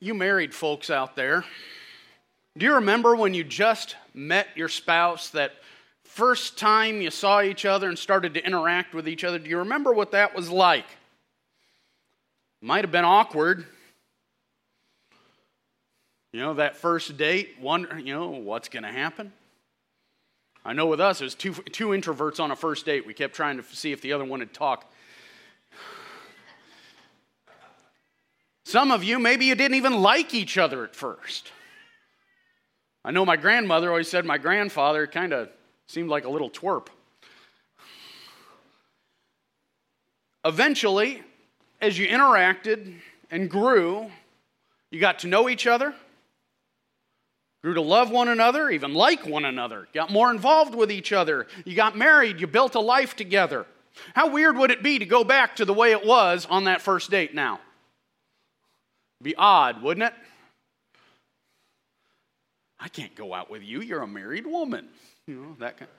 You married folks out there, do you remember when you just met your spouse that first time you saw each other and started to interact with each other? Do you remember what that was like? Might have been awkward. You know, that first date, wonder, you know, what's going to happen? I know with us, it was two, two introverts on a first date. We kept trying to see if the other one would talk. Some of you, maybe you didn't even like each other at first. I know my grandmother always said my grandfather kind of seemed like a little twerp. Eventually, as you interacted and grew, you got to know each other, grew to love one another, even like one another, got more involved with each other. You got married, you built a life together. How weird would it be to go back to the way it was on that first date now? Be odd, wouldn't it? I can't go out with you. You're a married woman. You know, that kind.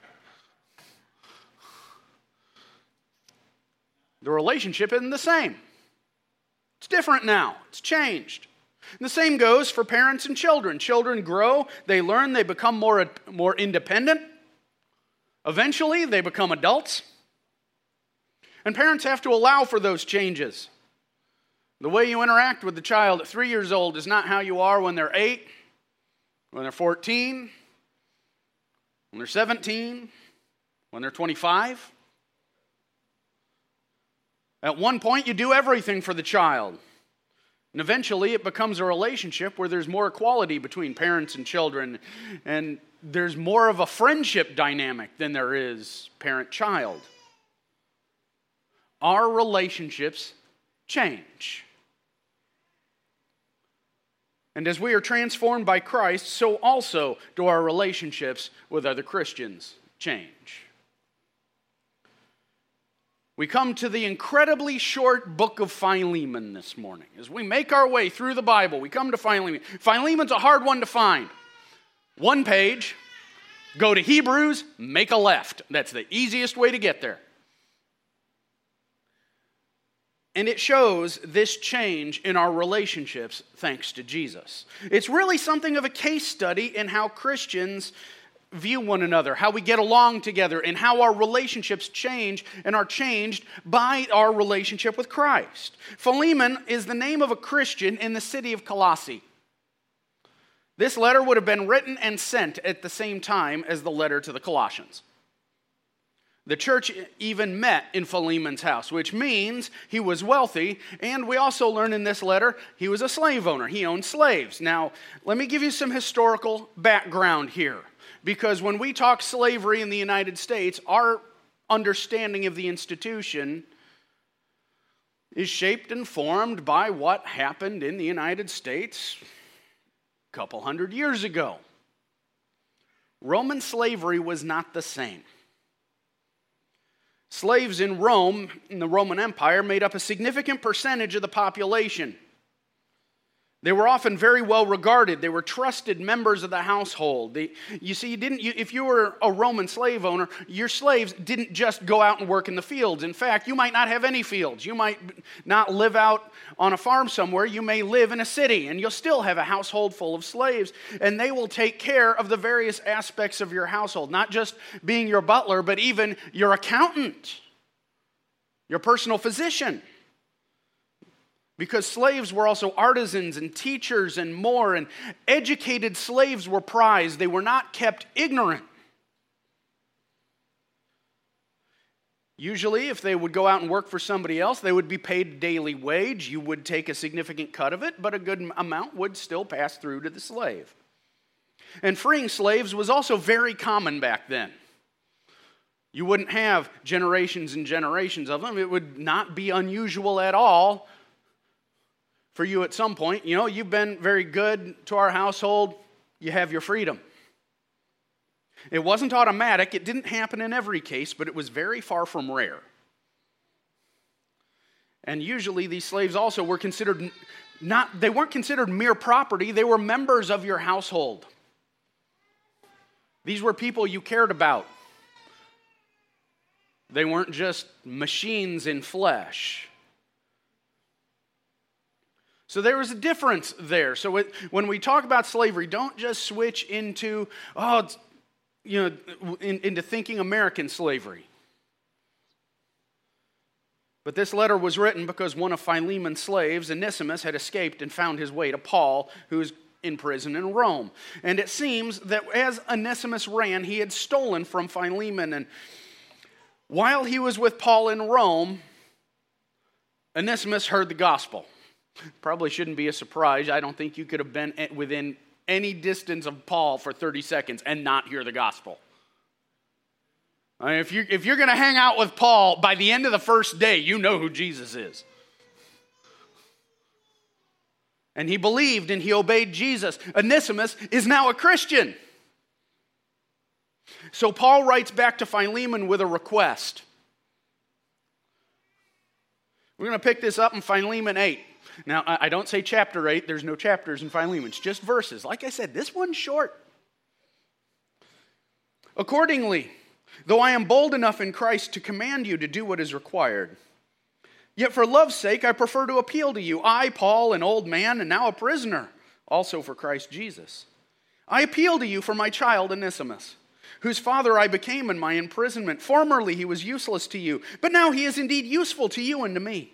The relationship isn't the same. It's different now. It's changed. And the same goes for parents and children. Children grow, they learn, they become more, more independent. Eventually, they become adults. And parents have to allow for those changes. The way you interact with the child at three years old is not how you are when they're eight, when they're 14, when they're 17, when they're 25. At one point, you do everything for the child. And eventually, it becomes a relationship where there's more equality between parents and children, and there's more of a friendship dynamic than there is parent child. Our relationships change. And as we are transformed by Christ, so also do our relationships with other Christians change. We come to the incredibly short book of Philemon this morning. As we make our way through the Bible, we come to Philemon. Philemon's a hard one to find. One page, go to Hebrews, make a left. That's the easiest way to get there. And it shows this change in our relationships thanks to Jesus. It's really something of a case study in how Christians view one another, how we get along together, and how our relationships change and are changed by our relationship with Christ. Philemon is the name of a Christian in the city of Colossae. This letter would have been written and sent at the same time as the letter to the Colossians. The church even met in Philemon's house, which means he was wealthy. And we also learn in this letter he was a slave owner. He owned slaves. Now, let me give you some historical background here. Because when we talk slavery in the United States, our understanding of the institution is shaped and formed by what happened in the United States a couple hundred years ago. Roman slavery was not the same. Slaves in Rome, in the Roman Empire, made up a significant percentage of the population. They were often very well regarded. They were trusted members of the household. You see, you didn't, you, if you were a Roman slave owner, your slaves didn't just go out and work in the fields. In fact, you might not have any fields. You might not live out on a farm somewhere. You may live in a city, and you'll still have a household full of slaves. And they will take care of the various aspects of your household, not just being your butler, but even your accountant, your personal physician because slaves were also artisans and teachers and more, and educated slaves were prized. They were not kept ignorant. Usually, if they would go out and work for somebody else, they would be paid a daily wage. You would take a significant cut of it, but a good amount would still pass through to the slave. And freeing slaves was also very common back then. You wouldn't have generations and generations of them. It would not be unusual at all for you at some point. You know, you've been very good to our household, you have your freedom. It wasn't automatic, it didn't happen in every case, but it was very far from rare. And usually these slaves also were considered not, they weren't considered mere property, they were members of your household. These were people you cared about. They weren't just machines in flesh. So there was a difference there. So it, when we talk about slavery, don't just switch into, oh, you know, in, into thinking American slavery. But this letter was written because one of Philemon's slaves, Onesimus, had escaped and found his way to Paul, who is in prison in Rome. And it seems that as Onesimus ran, he had stolen from Philemon. And while he was with Paul in Rome, Onesimus heard the gospel. Probably shouldn't be a surprise. I don't think you could have been within any distance of Paul for 30 seconds and not hear the gospel. I mean, if, you, if you're going to hang out with Paul, by the end of the first day, you know who Jesus is. And he believed and he obeyed Jesus. Onesimus is now a Christian. So Paul writes back to Philemon with a request. We're going to pick this up in Philemon 8. Now, I don't say chapter 8, there's no chapters in Philemon, it's just verses. Like I said, this one's short. Accordingly, though I am bold enough in Christ to command you to do what is required, yet for love's sake I prefer to appeal to you, I, Paul, an old man and now a prisoner, also for Christ Jesus. I appeal to you for my child Onesimus whose father I became in my imprisonment. Formerly he was useless to you, but now he is indeed useful to you and to me.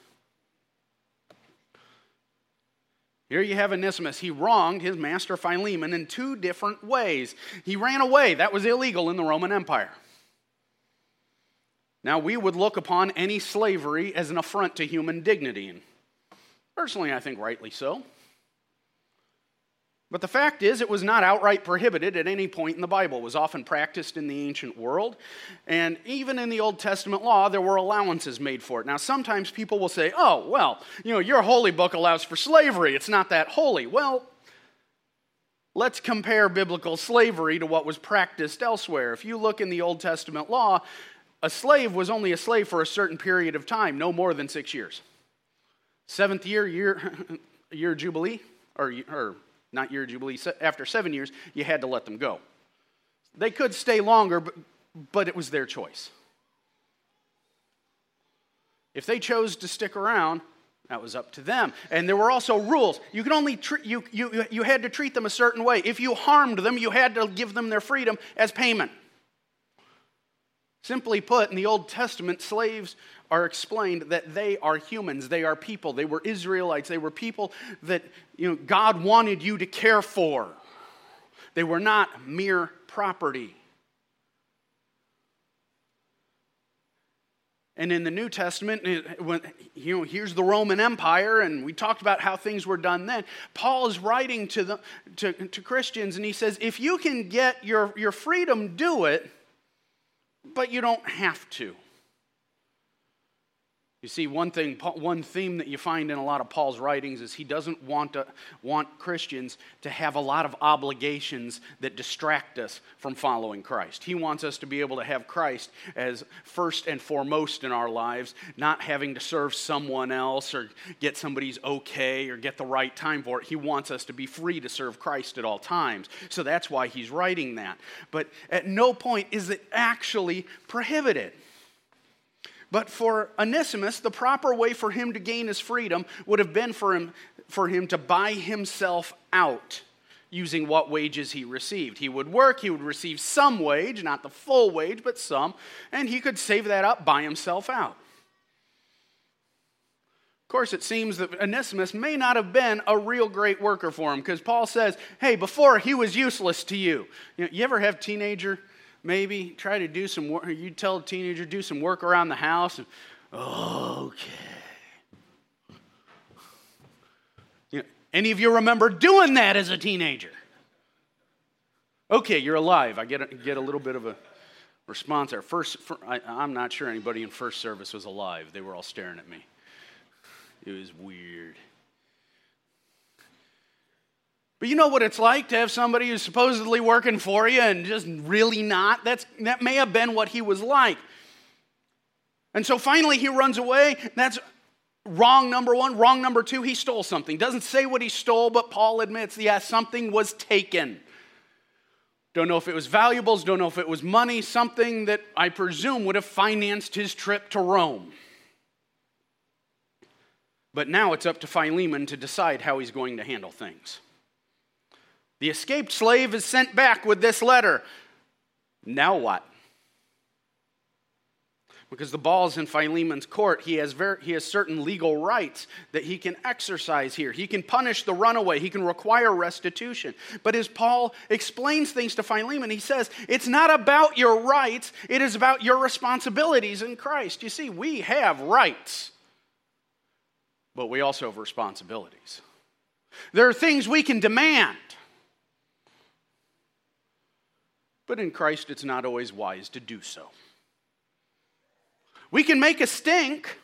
Here you have Onesimus. He wronged his master Philemon in two different ways. He ran away, that was illegal in the Roman Empire. Now, we would look upon any slavery as an affront to human dignity, and personally, I think rightly so. But the fact is, it was not outright prohibited at any point in the Bible. It was often practiced in the ancient world. And even in the Old Testament law, there were allowances made for it. Now, sometimes people will say, oh, well, you know, your holy book allows for slavery. It's not that holy. Well, let's compare biblical slavery to what was practiced elsewhere. If you look in the Old Testament law, a slave was only a slave for a certain period of time, no more than six years. Seventh year, year, year jubilee, or, or not year jubilee. After seven years, you had to let them go. They could stay longer, but, but it was their choice. If they chose to stick around, that was up to them. And there were also rules. You could only treat, you, you, you had to treat them a certain way. If you harmed them, you had to give them their freedom as payment. Simply put, in the Old Testament, slaves are explained that they are humans, they are people, they were Israelites, they were people that you know, God wanted you to care for. They were not mere property. And in the New Testament, when, you know, here's the Roman Empire, and we talked about how things were done then. Paul is writing to, the, to, to Christians, and he says, if you can get your, your freedom, do it, but you don't have to. You see, one thing, one theme that you find in a lot of Paul's writings is he doesn't want, to, want Christians to have a lot of obligations that distract us from following Christ. He wants us to be able to have Christ as first and foremost in our lives, not having to serve someone else or get somebody's okay or get the right time for it. He wants us to be free to serve Christ at all times. So that's why he's writing that. But at no point is it actually prohibited. But for Onesimus, the proper way for him to gain his freedom would have been for him, for him to buy himself out using what wages he received. He would work, he would receive some wage, not the full wage, but some, and he could save that up, buy himself out. Of course, it seems that Onesimus may not have been a real great worker for him because Paul says, hey, before he was useless to you. You, know, you ever have teenager maybe try to do some work. You tell a teenager, do some work around the house. And, okay. You know, any of you remember doing that as a teenager? Okay, you're alive. I get a, get a little bit of a response there. First, for, I, I'm not sure anybody in first service was alive. They were all staring at me. It was weird. But you know what it's like to have somebody who's supposedly working for you and just really not? That's, that may have been what he was like. And so finally he runs away. That's wrong number one. Wrong number two, he stole something. Doesn't say what he stole, but Paul admits, yeah, something was taken. Don't know if it was valuables, don't know if it was money, something that I presume would have financed his trip to Rome. But now it's up to Philemon to decide how he's going to handle things. The escaped slave is sent back with this letter. Now what? Because the ball's in Philemon's court, he has, he has certain legal rights that he can exercise here. He can punish the runaway, he can require restitution. But as Paul explains things to Philemon, he says, It's not about your rights, it is about your responsibilities in Christ. You see, we have rights, but we also have responsibilities. There are things we can demand. But in Christ it's not always wise to do so. We can make a stink,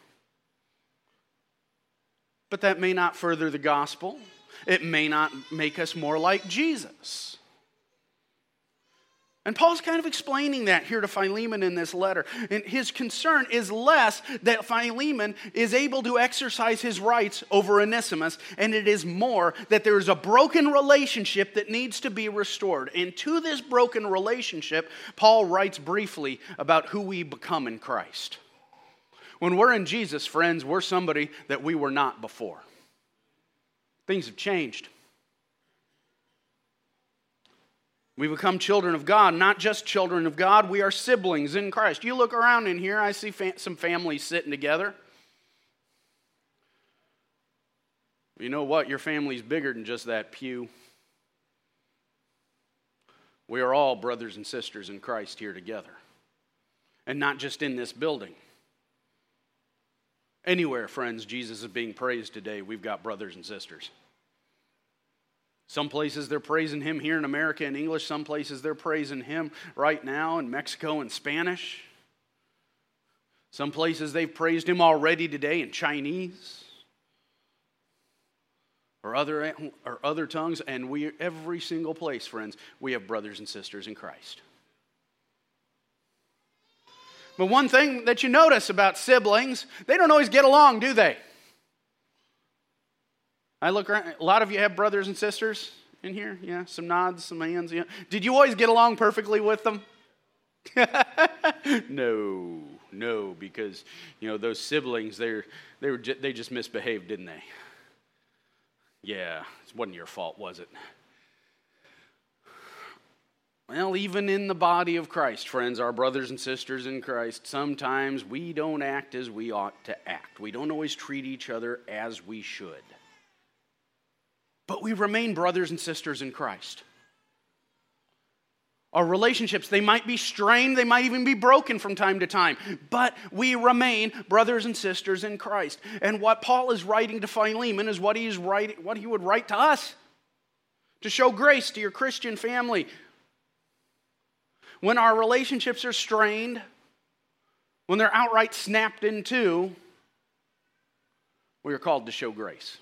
but that may not further the gospel. It may not make us more like Jesus. And Paul's kind of explaining that here to Philemon in this letter. And his concern is less that Philemon is able to exercise his rights over Onesimus, and it is more that there is a broken relationship that needs to be restored. And to this broken relationship, Paul writes briefly about who we become in Christ. When we're in Jesus, friends, we're somebody that we were not before. Things have changed. We become children of God, not just children of God, we are siblings in Christ. You look around in here, I see fa- some families sitting together. You know what? Your family's bigger than just that pew. We are all brothers and sisters in Christ here together. And not just in this building. Anywhere, friends, Jesus is being praised today, we've got brothers and sisters. Some places they're praising him here in America in English, some places they're praising him right now in Mexico in Spanish. Some places they've praised him already today in Chinese or other, or other tongues. And we, every single place, friends, we have brothers and sisters in Christ. But one thing that you notice about siblings, they don't always get along, do they? I look around, a lot of you have brothers and sisters in here. Yeah, some nods, some hands. Yeah. Did you always get along perfectly with them? no, no, because you know those siblings, they they were they just misbehaved, didn't they? Yeah, it wasn't your fault, was it? Well, even in the body of Christ, friends, our brothers and sisters in Christ, sometimes we don't act as we ought to act. We don't always treat each other as we should but we remain brothers and sisters in Christ. Our relationships, they might be strained, they might even be broken from time to time, but we remain brothers and sisters in Christ. And what Paul is writing to Philemon is what, he's writing, what he would write to us to show grace to your Christian family. When our relationships are strained, when they're outright snapped in two, we are called to show grace.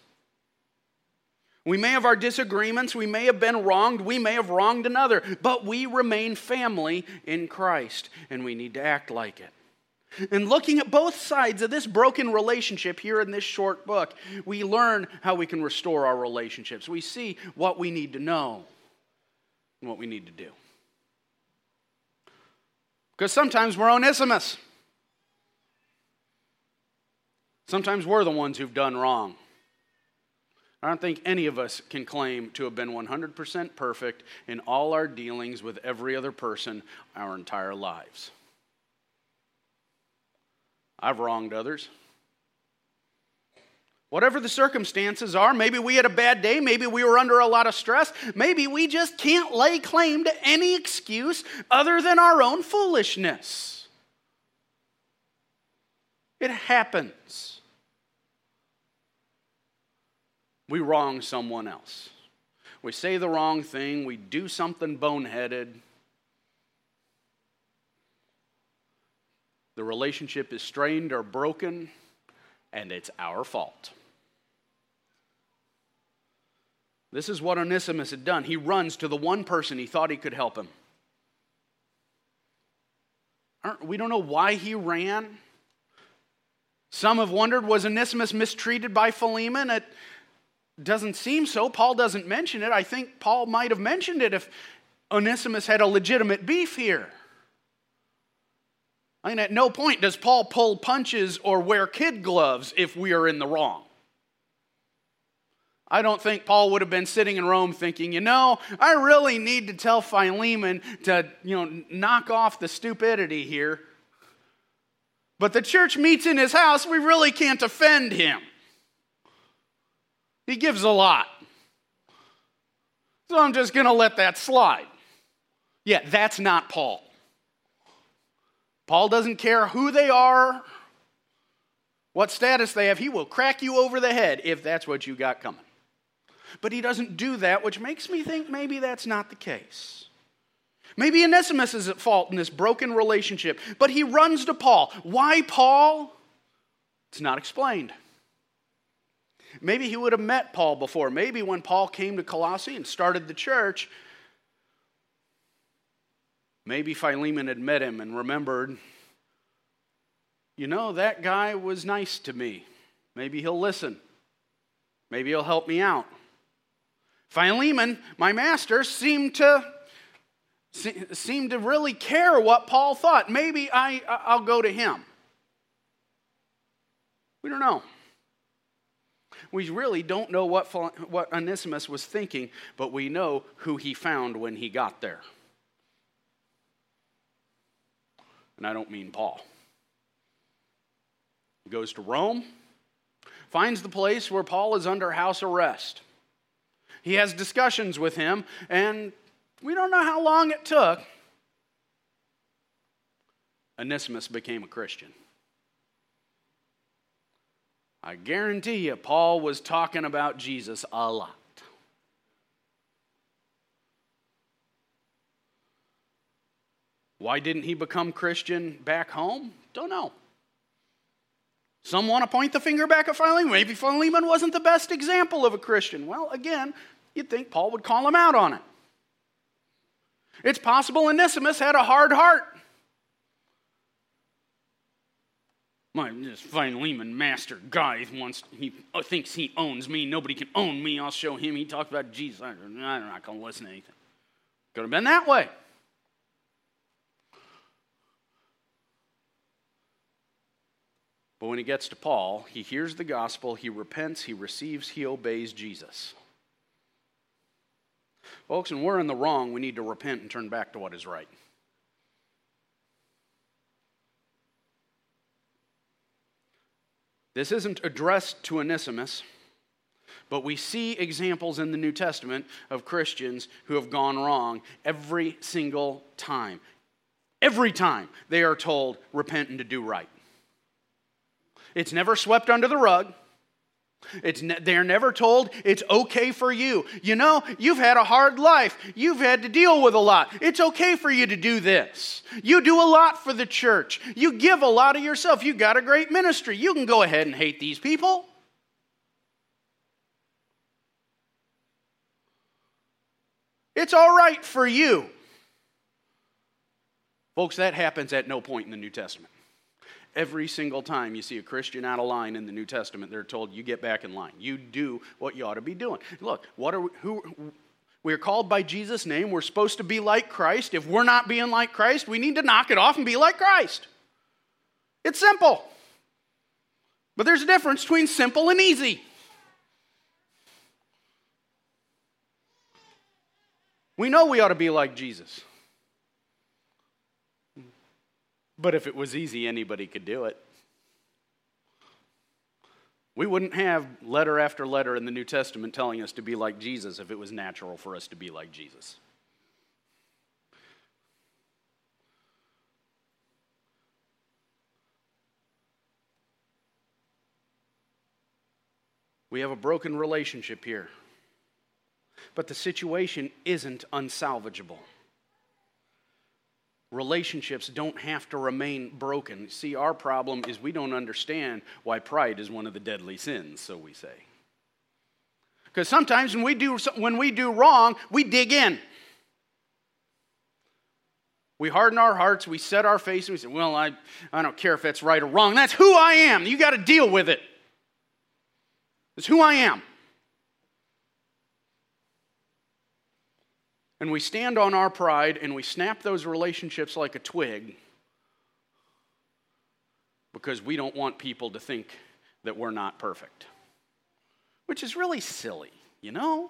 We may have our disagreements, we may have been wronged, we may have wronged another, but we remain family in Christ, and we need to act like it. And looking at both sides of this broken relationship here in this short book, we learn how we can restore our relationships. We see what we need to know and what we need to do. Because sometimes we're Onesimus. Sometimes we're the ones who've done wrong. I don't think any of us can claim to have been 100% perfect in all our dealings with every other person our entire lives. I've wronged others. Whatever the circumstances are, maybe we had a bad day, maybe we were under a lot of stress, maybe we just can't lay claim to any excuse other than our own foolishness. It happens. We wrong someone else. We say the wrong thing, we do something boneheaded. The relationship is strained or broken, and it's our fault. This is what Onesimus had done. He runs to the one person he thought he could help him. We don't know why he ran. Some have wondered was Onesimus mistreated by Philemon? It doesn't seem so. Paul doesn't mention it. I think Paul might have mentioned it if Onesimus had a legitimate beef here. I mean, at no point does Paul pull punches or wear kid gloves if we are in the wrong. I don't think Paul would have been sitting in Rome thinking, you know, I really need to tell Philemon to, you know, knock off the stupidity here. But the church meets in his house, we really can't offend him. He gives a lot. So I'm just going to let that slide. Yeah, that's not Paul. Paul doesn't care who they are, what status they have. He will crack you over the head if that's what you got coming. But he doesn't do that, which makes me think maybe that's not the case. Maybe Onesimus is at fault in this broken relationship, but he runs to Paul. Why Paul? It's not explained. Maybe he would have met Paul before. Maybe when Paul came to Colossae and started the church, maybe Philemon had met him and remembered, you know, that guy was nice to me. Maybe he'll listen. Maybe he'll help me out. Philemon, my master, seemed to seemed to really care what Paul thought. Maybe I, I'll go to him. We don't know. We really don't know what, what Onesimus was thinking, but we know who he found when he got there. And I don't mean Paul. He goes to Rome, finds the place where Paul is under house arrest. He has discussions with him, and we don't know how long it took. Onesimus became a Christian. I guarantee you, Paul was talking about Jesus a lot. Why didn't he become Christian back home? Don't know. Some want to point the finger back at Philemon. Maybe Philemon wasn't the best example of a Christian. Well, again, you'd think Paul would call him out on it. It's possible Onesimus had a hard heart. My this Philemon master guy wants he uh, thinks he owns me. Nobody can own me. I'll show him. He talks about Jesus. I'm not going to listen to anything. Could have been that way. But when he gets to Paul, he hears the gospel, he repents, he receives, he obeys Jesus. Folks, when we're in the wrong, we need to repent and turn back to what is right. This isn't addressed to Onesimus, but we see examples in the New Testament of Christians who have gone wrong every single time. Every time they are told, repent and to do right. It's never swept under the rug. It's ne- they're never told it's okay for you. You know, you've had a hard life. You've had to deal with a lot. It's okay for you to do this. You do a lot for the church. You give a lot of yourself. You got a great ministry. You can go ahead and hate these people. It's all right for you. Folks, that happens at no point in the New Testament. Every single time you see a Christian out of line in the New Testament, they're told, you get back in line. You do what you ought to be doing. Look, what are we, who, we're called by Jesus' name. We're supposed to be like Christ. If we're not being like Christ, we need to knock it off and be like Christ. It's simple. But there's a difference between simple and easy. We know we ought to be like Jesus. But if it was easy, anybody could do it. We wouldn't have letter after letter in the New Testament telling us to be like Jesus if it was natural for us to be like Jesus. We have a broken relationship here. But the situation isn't unsalvageable. Relationships don't have to remain broken. See, our problem is we don't understand why pride is one of the deadly sins, so we say. Because sometimes when we, do, when we do wrong, we dig in. We harden our hearts, we set our face, and we say, Well, I, I don't care if that's right or wrong. That's who I am. You got to deal with it. It's who I am. And we stand on our pride and we snap those relationships like a twig because we don't want people to think that we're not perfect. Which is really silly, you know?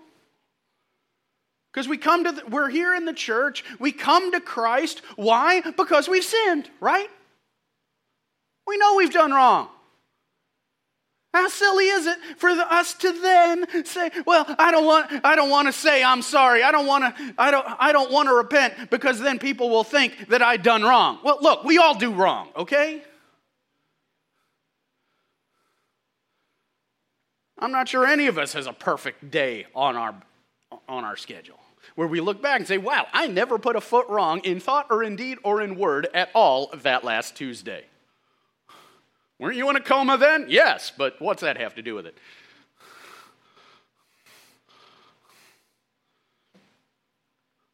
Because we come to, the, we're here in the church, we come to Christ. Why? Because we've sinned, right? We know we've done wrong. How silly is it for us to then say, "Well, I don't want I don't want to say I'm sorry. I don't want to I don't I don't want to repent because then people will think that I done wrong." Well, look, we all do wrong, okay? I'm not sure any of us has a perfect day on our on our schedule where we look back and say, "Wow, I never put a foot wrong in thought or in deed or in word at all that last Tuesday." Weren't you in a coma then? Yes, but what's that have to do with it?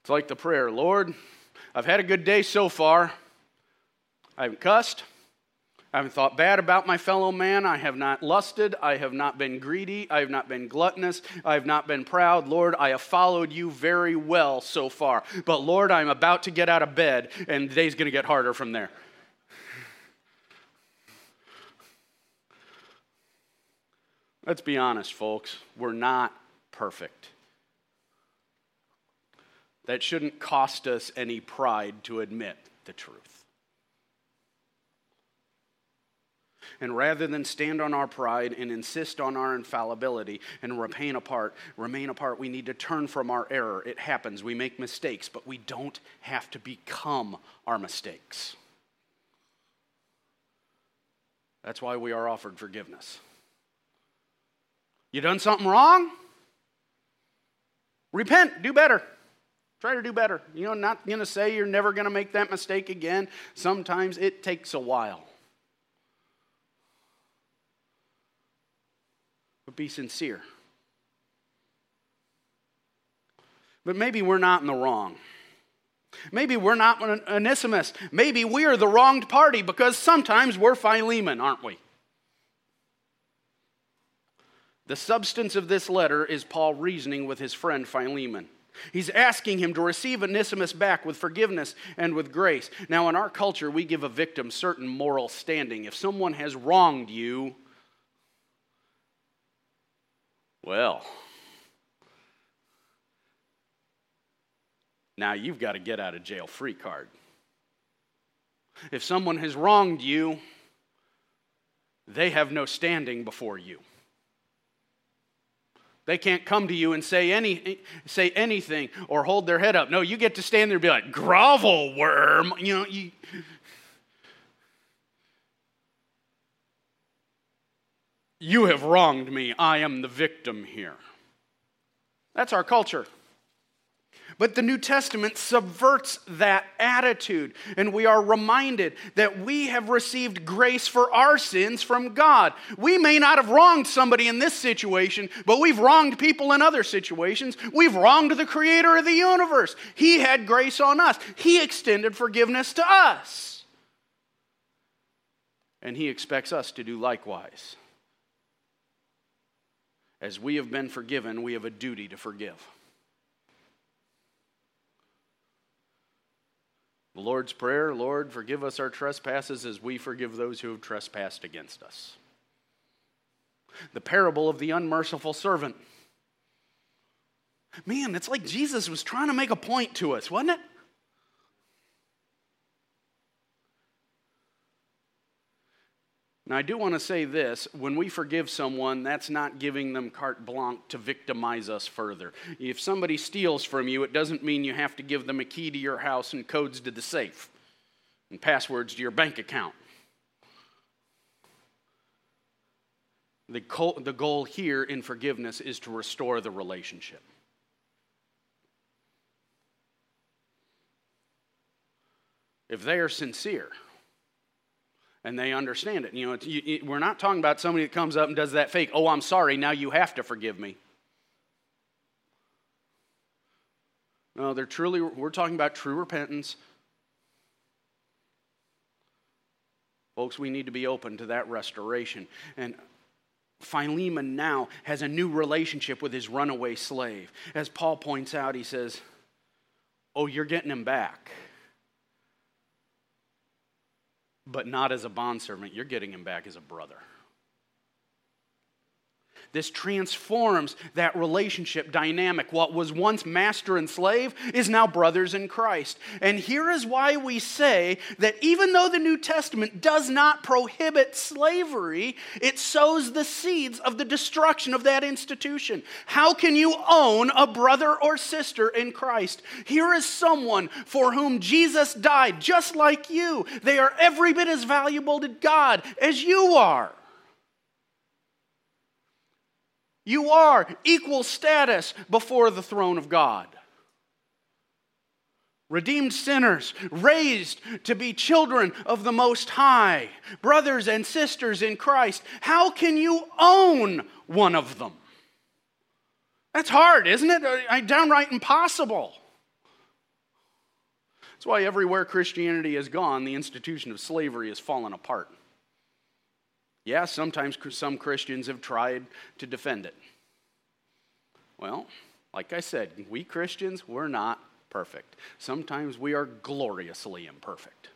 It's like the prayer Lord, I've had a good day so far. I haven't cussed. I haven't thought bad about my fellow man. I have not lusted. I have not been greedy. I have not been gluttonous. I have not been proud. Lord, I have followed you very well so far. But Lord, I'm about to get out of bed, and the day's going to get harder from there. Let's be honest, folks. We're not perfect. That shouldn't cost us any pride to admit the truth. And rather than stand on our pride and insist on our infallibility and remain apart, remain apart, we need to turn from our error. It happens. We make mistakes, but we don't have to become our mistakes. That's why we are offered forgiveness. You done something wrong? Repent, do better. Try to do better. You know, not going to say you're never going to make that mistake again. Sometimes it takes a while. But be sincere. But maybe we're not in the wrong. Maybe we're not Onesimus. Maybe we're the wronged party because sometimes we're Philemon, aren't we? The substance of this letter is Paul reasoning with his friend Philemon. He's asking him to receive Onesimus back with forgiveness and with grace. Now, in our culture, we give a victim certain moral standing. If someone has wronged you, well, now you've got a get out of jail free card. If someone has wronged you, they have no standing before you. They can't come to you and say, any, say anything or hold their head up. No, you get to stand there and be like, grovel worm. You know, you. You have wronged me. I am the victim here. That's our culture. But the New Testament subverts that attitude, and we are reminded that we have received grace for our sins from God. We may not have wronged somebody in this situation, but we've wronged people in other situations. We've wronged the Creator of the universe. He had grace on us, He extended forgiveness to us. And He expects us to do likewise. As we have been forgiven, we have a duty to forgive. The Lord's Prayer Lord, forgive us our trespasses as we forgive those who have trespassed against us. The parable of the unmerciful servant. Man, it's like Jesus was trying to make a point to us, wasn't it? Now, I do want to say this when we forgive someone, that's not giving them carte blanche to victimize us further. If somebody steals from you, it doesn't mean you have to give them a key to your house and codes to the safe and passwords to your bank account. The goal here in forgiveness is to restore the relationship. If they are sincere, and they understand it. You know, you, we're not talking about somebody that comes up and does that fake, oh, I'm sorry, now you have to forgive me. No, they're truly, we're talking about true repentance. Folks, we need to be open to that restoration. And Philemon now has a new relationship with his runaway slave. As Paul points out, he says, Oh, you're getting him back but not as a bondservant. You're getting him back as a brother. This transforms that relationship dynamic. What was once master and slave is now brothers in Christ. And here is why we say that even though the New Testament does not prohibit slavery, it sows the seeds of the destruction of that institution. How can you own a brother or sister in Christ? Here is someone for whom Jesus died, just like you. They are every bit as valuable to God as you are. You are equal status before the throne of God. Redeemed sinners, raised to be children of the Most High, brothers and sisters in Christ. How can you own one of them? That's hard, isn't it? Downright impossible. That's why everywhere Christianity has gone, the institution of slavery has fallen apart. Yeah, sometimes some Christians have tried to defend it. Well, like I said, we Christians, we're not perfect. Sometimes we are gloriously imperfect.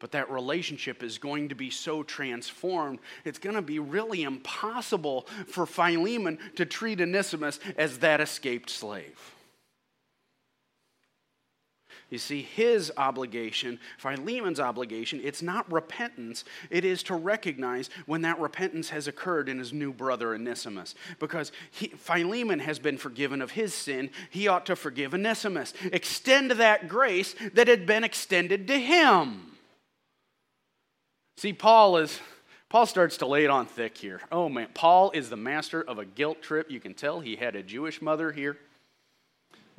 But that relationship is going to be so transformed, it's going to be really impossible for Philemon to treat Onesimus as that escaped slave. You see, his obligation, Philemon's obligation, it's not repentance. It is to recognize when that repentance has occurred in his new brother Onesimus. Because he, Philemon has been forgiven of his sin, he ought to forgive Onesimus. Extend that grace that had been extended to him. See, Paul is. Paul starts to lay it on thick here. Oh man, Paul is the master of a guilt trip. You can tell he had a Jewish mother here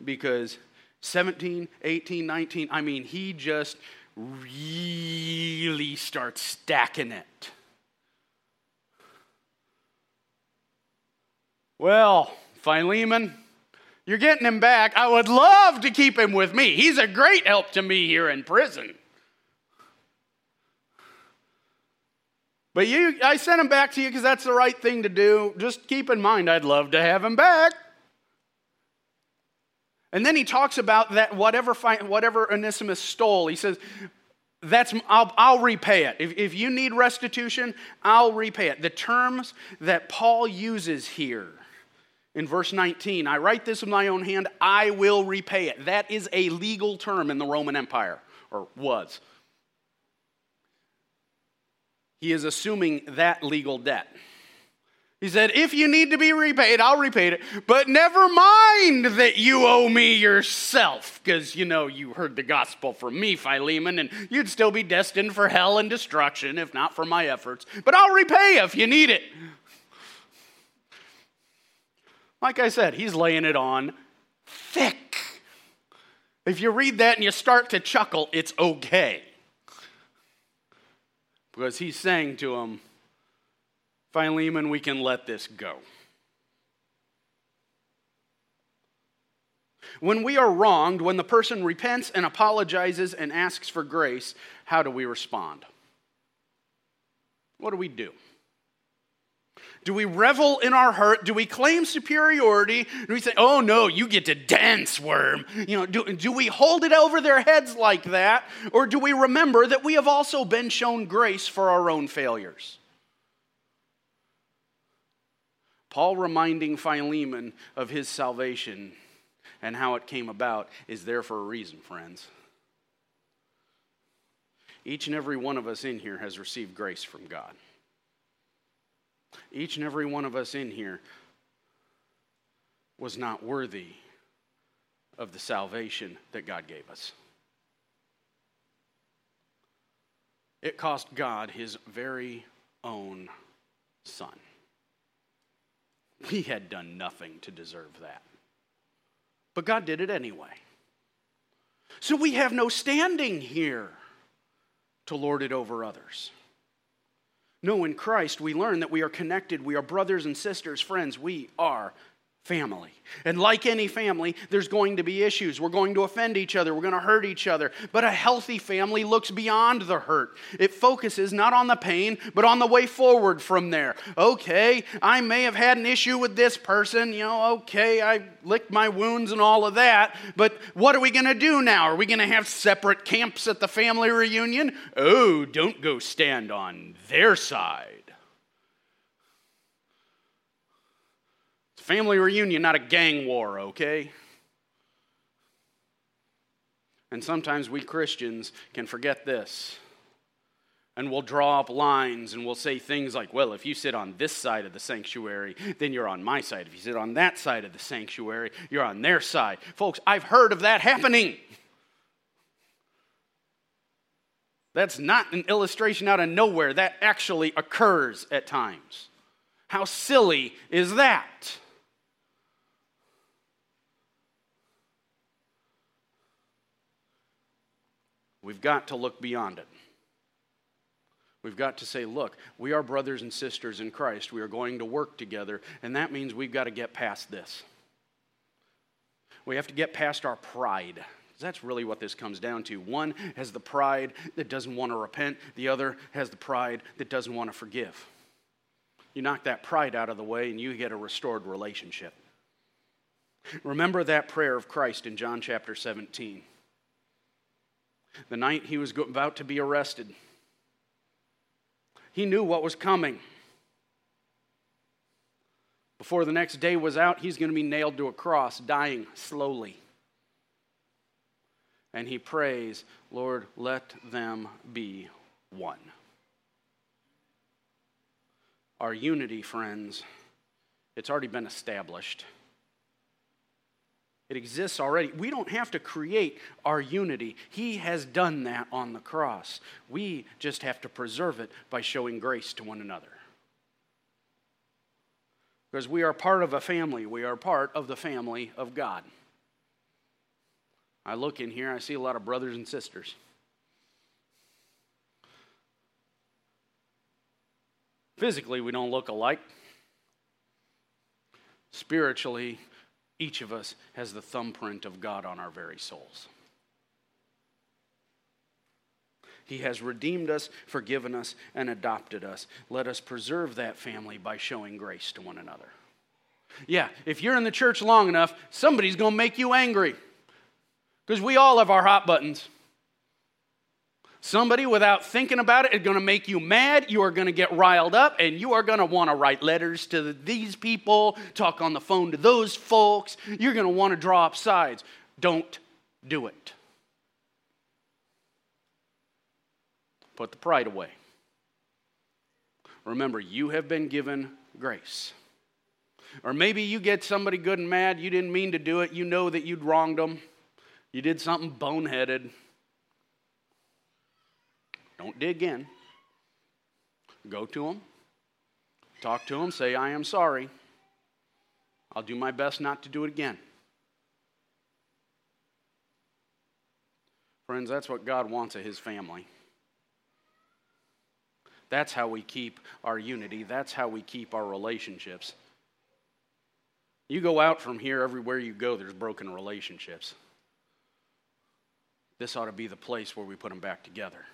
because 17, 18, 19. I mean, he just really starts stacking it. Well, Philemon, you're getting him back. I would love to keep him with me. He's a great help to me here in prison. But you, I sent him back to you because that's the right thing to do. Just keep in mind, I'd love to have him back. And then he talks about that whatever, whatever Onesimus stole, he says, that's, I'll, I'll repay it. If, if you need restitution, I'll repay it. The terms that Paul uses here in verse 19, I write this with my own hand, I will repay it. That is a legal term in the Roman Empire, or was. He is assuming that legal debt. He said, If you need to be repaid, I'll repay it. But never mind that you owe me yourself, because, you know, you heard the gospel from me, Philemon, and you'd still be destined for hell and destruction if not for my efforts. But I'll repay if you need it. Like I said, he's laying it on thick. If you read that and you start to chuckle, it's okay. Because he's saying to him, Philemon, we can let this go. When we are wronged, when the person repents and apologizes and asks for grace, how do we respond? What do we do? Do we revel in our hurt? Do we claim superiority? Do we say, oh no, you get to dance, worm? You know, do, do we hold it over their heads like that? Or do we remember that we have also been shown grace for our own failures? Paul reminding Philemon of his salvation and how it came about is there for a reason, friends. each and every one of us in here has received grace from God. Each and every one of us in here was not worthy of the salvation that God gave us. It cost God his very own son. He had done nothing to deserve that. But God did it anyway. So we have no standing here to lord it over others. No, in Christ, we learn that we are connected. We are brothers and sisters, friends. We are family. And like any family, there's going to be issues. We're going to offend each other. We're going to hurt each other. But a healthy family looks beyond the hurt. It focuses not on the pain, but on the way forward from there. Okay, I may have had an issue with this person. You know, okay, I licked my wounds and all of that. But what are we going to do now? Are we going to have separate camps at the family reunion? Oh, don't go stand on their side. Family reunion, not a gang war, okay? And sometimes we Christians can forget this. And we'll draw up lines and we'll say things like, well, if you sit on this side of the sanctuary, then you're on my side. If you sit on that side of the sanctuary, you're on their side. Folks, I've heard of that happening. That's not an illustration out of nowhere. That actually occurs at times. How silly is that? We've got to look beyond it. We've got to say, look, we are brothers and sisters in Christ. We are going to work together, and that means we've got to get past this. We have to get past our pride. That's really what this comes down to. One has the pride that doesn't want to repent, the other has the pride that doesn't want to forgive. You knock that pride out of the way, and you get a restored relationship. Remember that prayer of Christ in John chapter 17 the night he was about to be arrested. He knew what was coming. Before the next day was out, he's going to be nailed to a cross, dying slowly. And he prays, Lord, let them be one. Our unity, friends, it's already been established. It exists already. We don't have to create our unity. He has done that on the cross. We just have to preserve it by showing grace to one another. Because we are part of a family, we are part of the family of God. I look in here, I see a lot of brothers and sisters. Physically, we don't look alike. Spiritually, each of us has the thumbprint of God on our very souls. He has redeemed us, forgiven us, and adopted us. Let us preserve that family by showing grace to one another. Yeah, if you're in the church long enough, somebody's going to make you angry. Because we all have our hot buttons. Somebody, without thinking about it, is going to make you mad. You are going to get riled up, and you are going to want to write letters to these people, talk on the phone to those folks. You're going to want to draw up sides. Don't do it. Put the pride away. Remember, you have been given grace. Or maybe you get somebody good and mad, you didn't mean to do it, you know that you'd wronged them, you did something boneheaded. Don't dig in. Go to them, talk to them, say, I am sorry. I'll do my best not to do it again. Friends, that's what God wants of His family. That's how we keep our unity. That's how we keep our relationships. You go out from here, everywhere you go, there's broken relationships. This ought to be the place where we put them back together.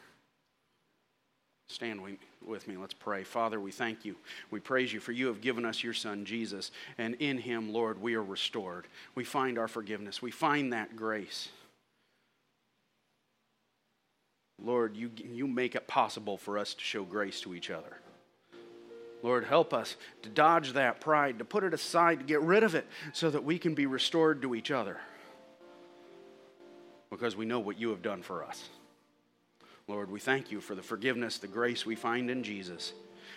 Stand with me. Let's pray. Father, we thank you. We praise you for you have given us your Son, Jesus, and in him, Lord, we are restored. We find our forgiveness, we find that grace. Lord, you, you make it possible for us to show grace to each other. Lord, help us to dodge that pride, to put it aside, to get rid of it, so that we can be restored to each other. Because we know what you have done for us. Lord, we thank you for the forgiveness, the grace we find in Jesus.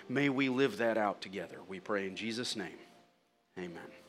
May we live that out together. We pray in Jesus' name. Amen.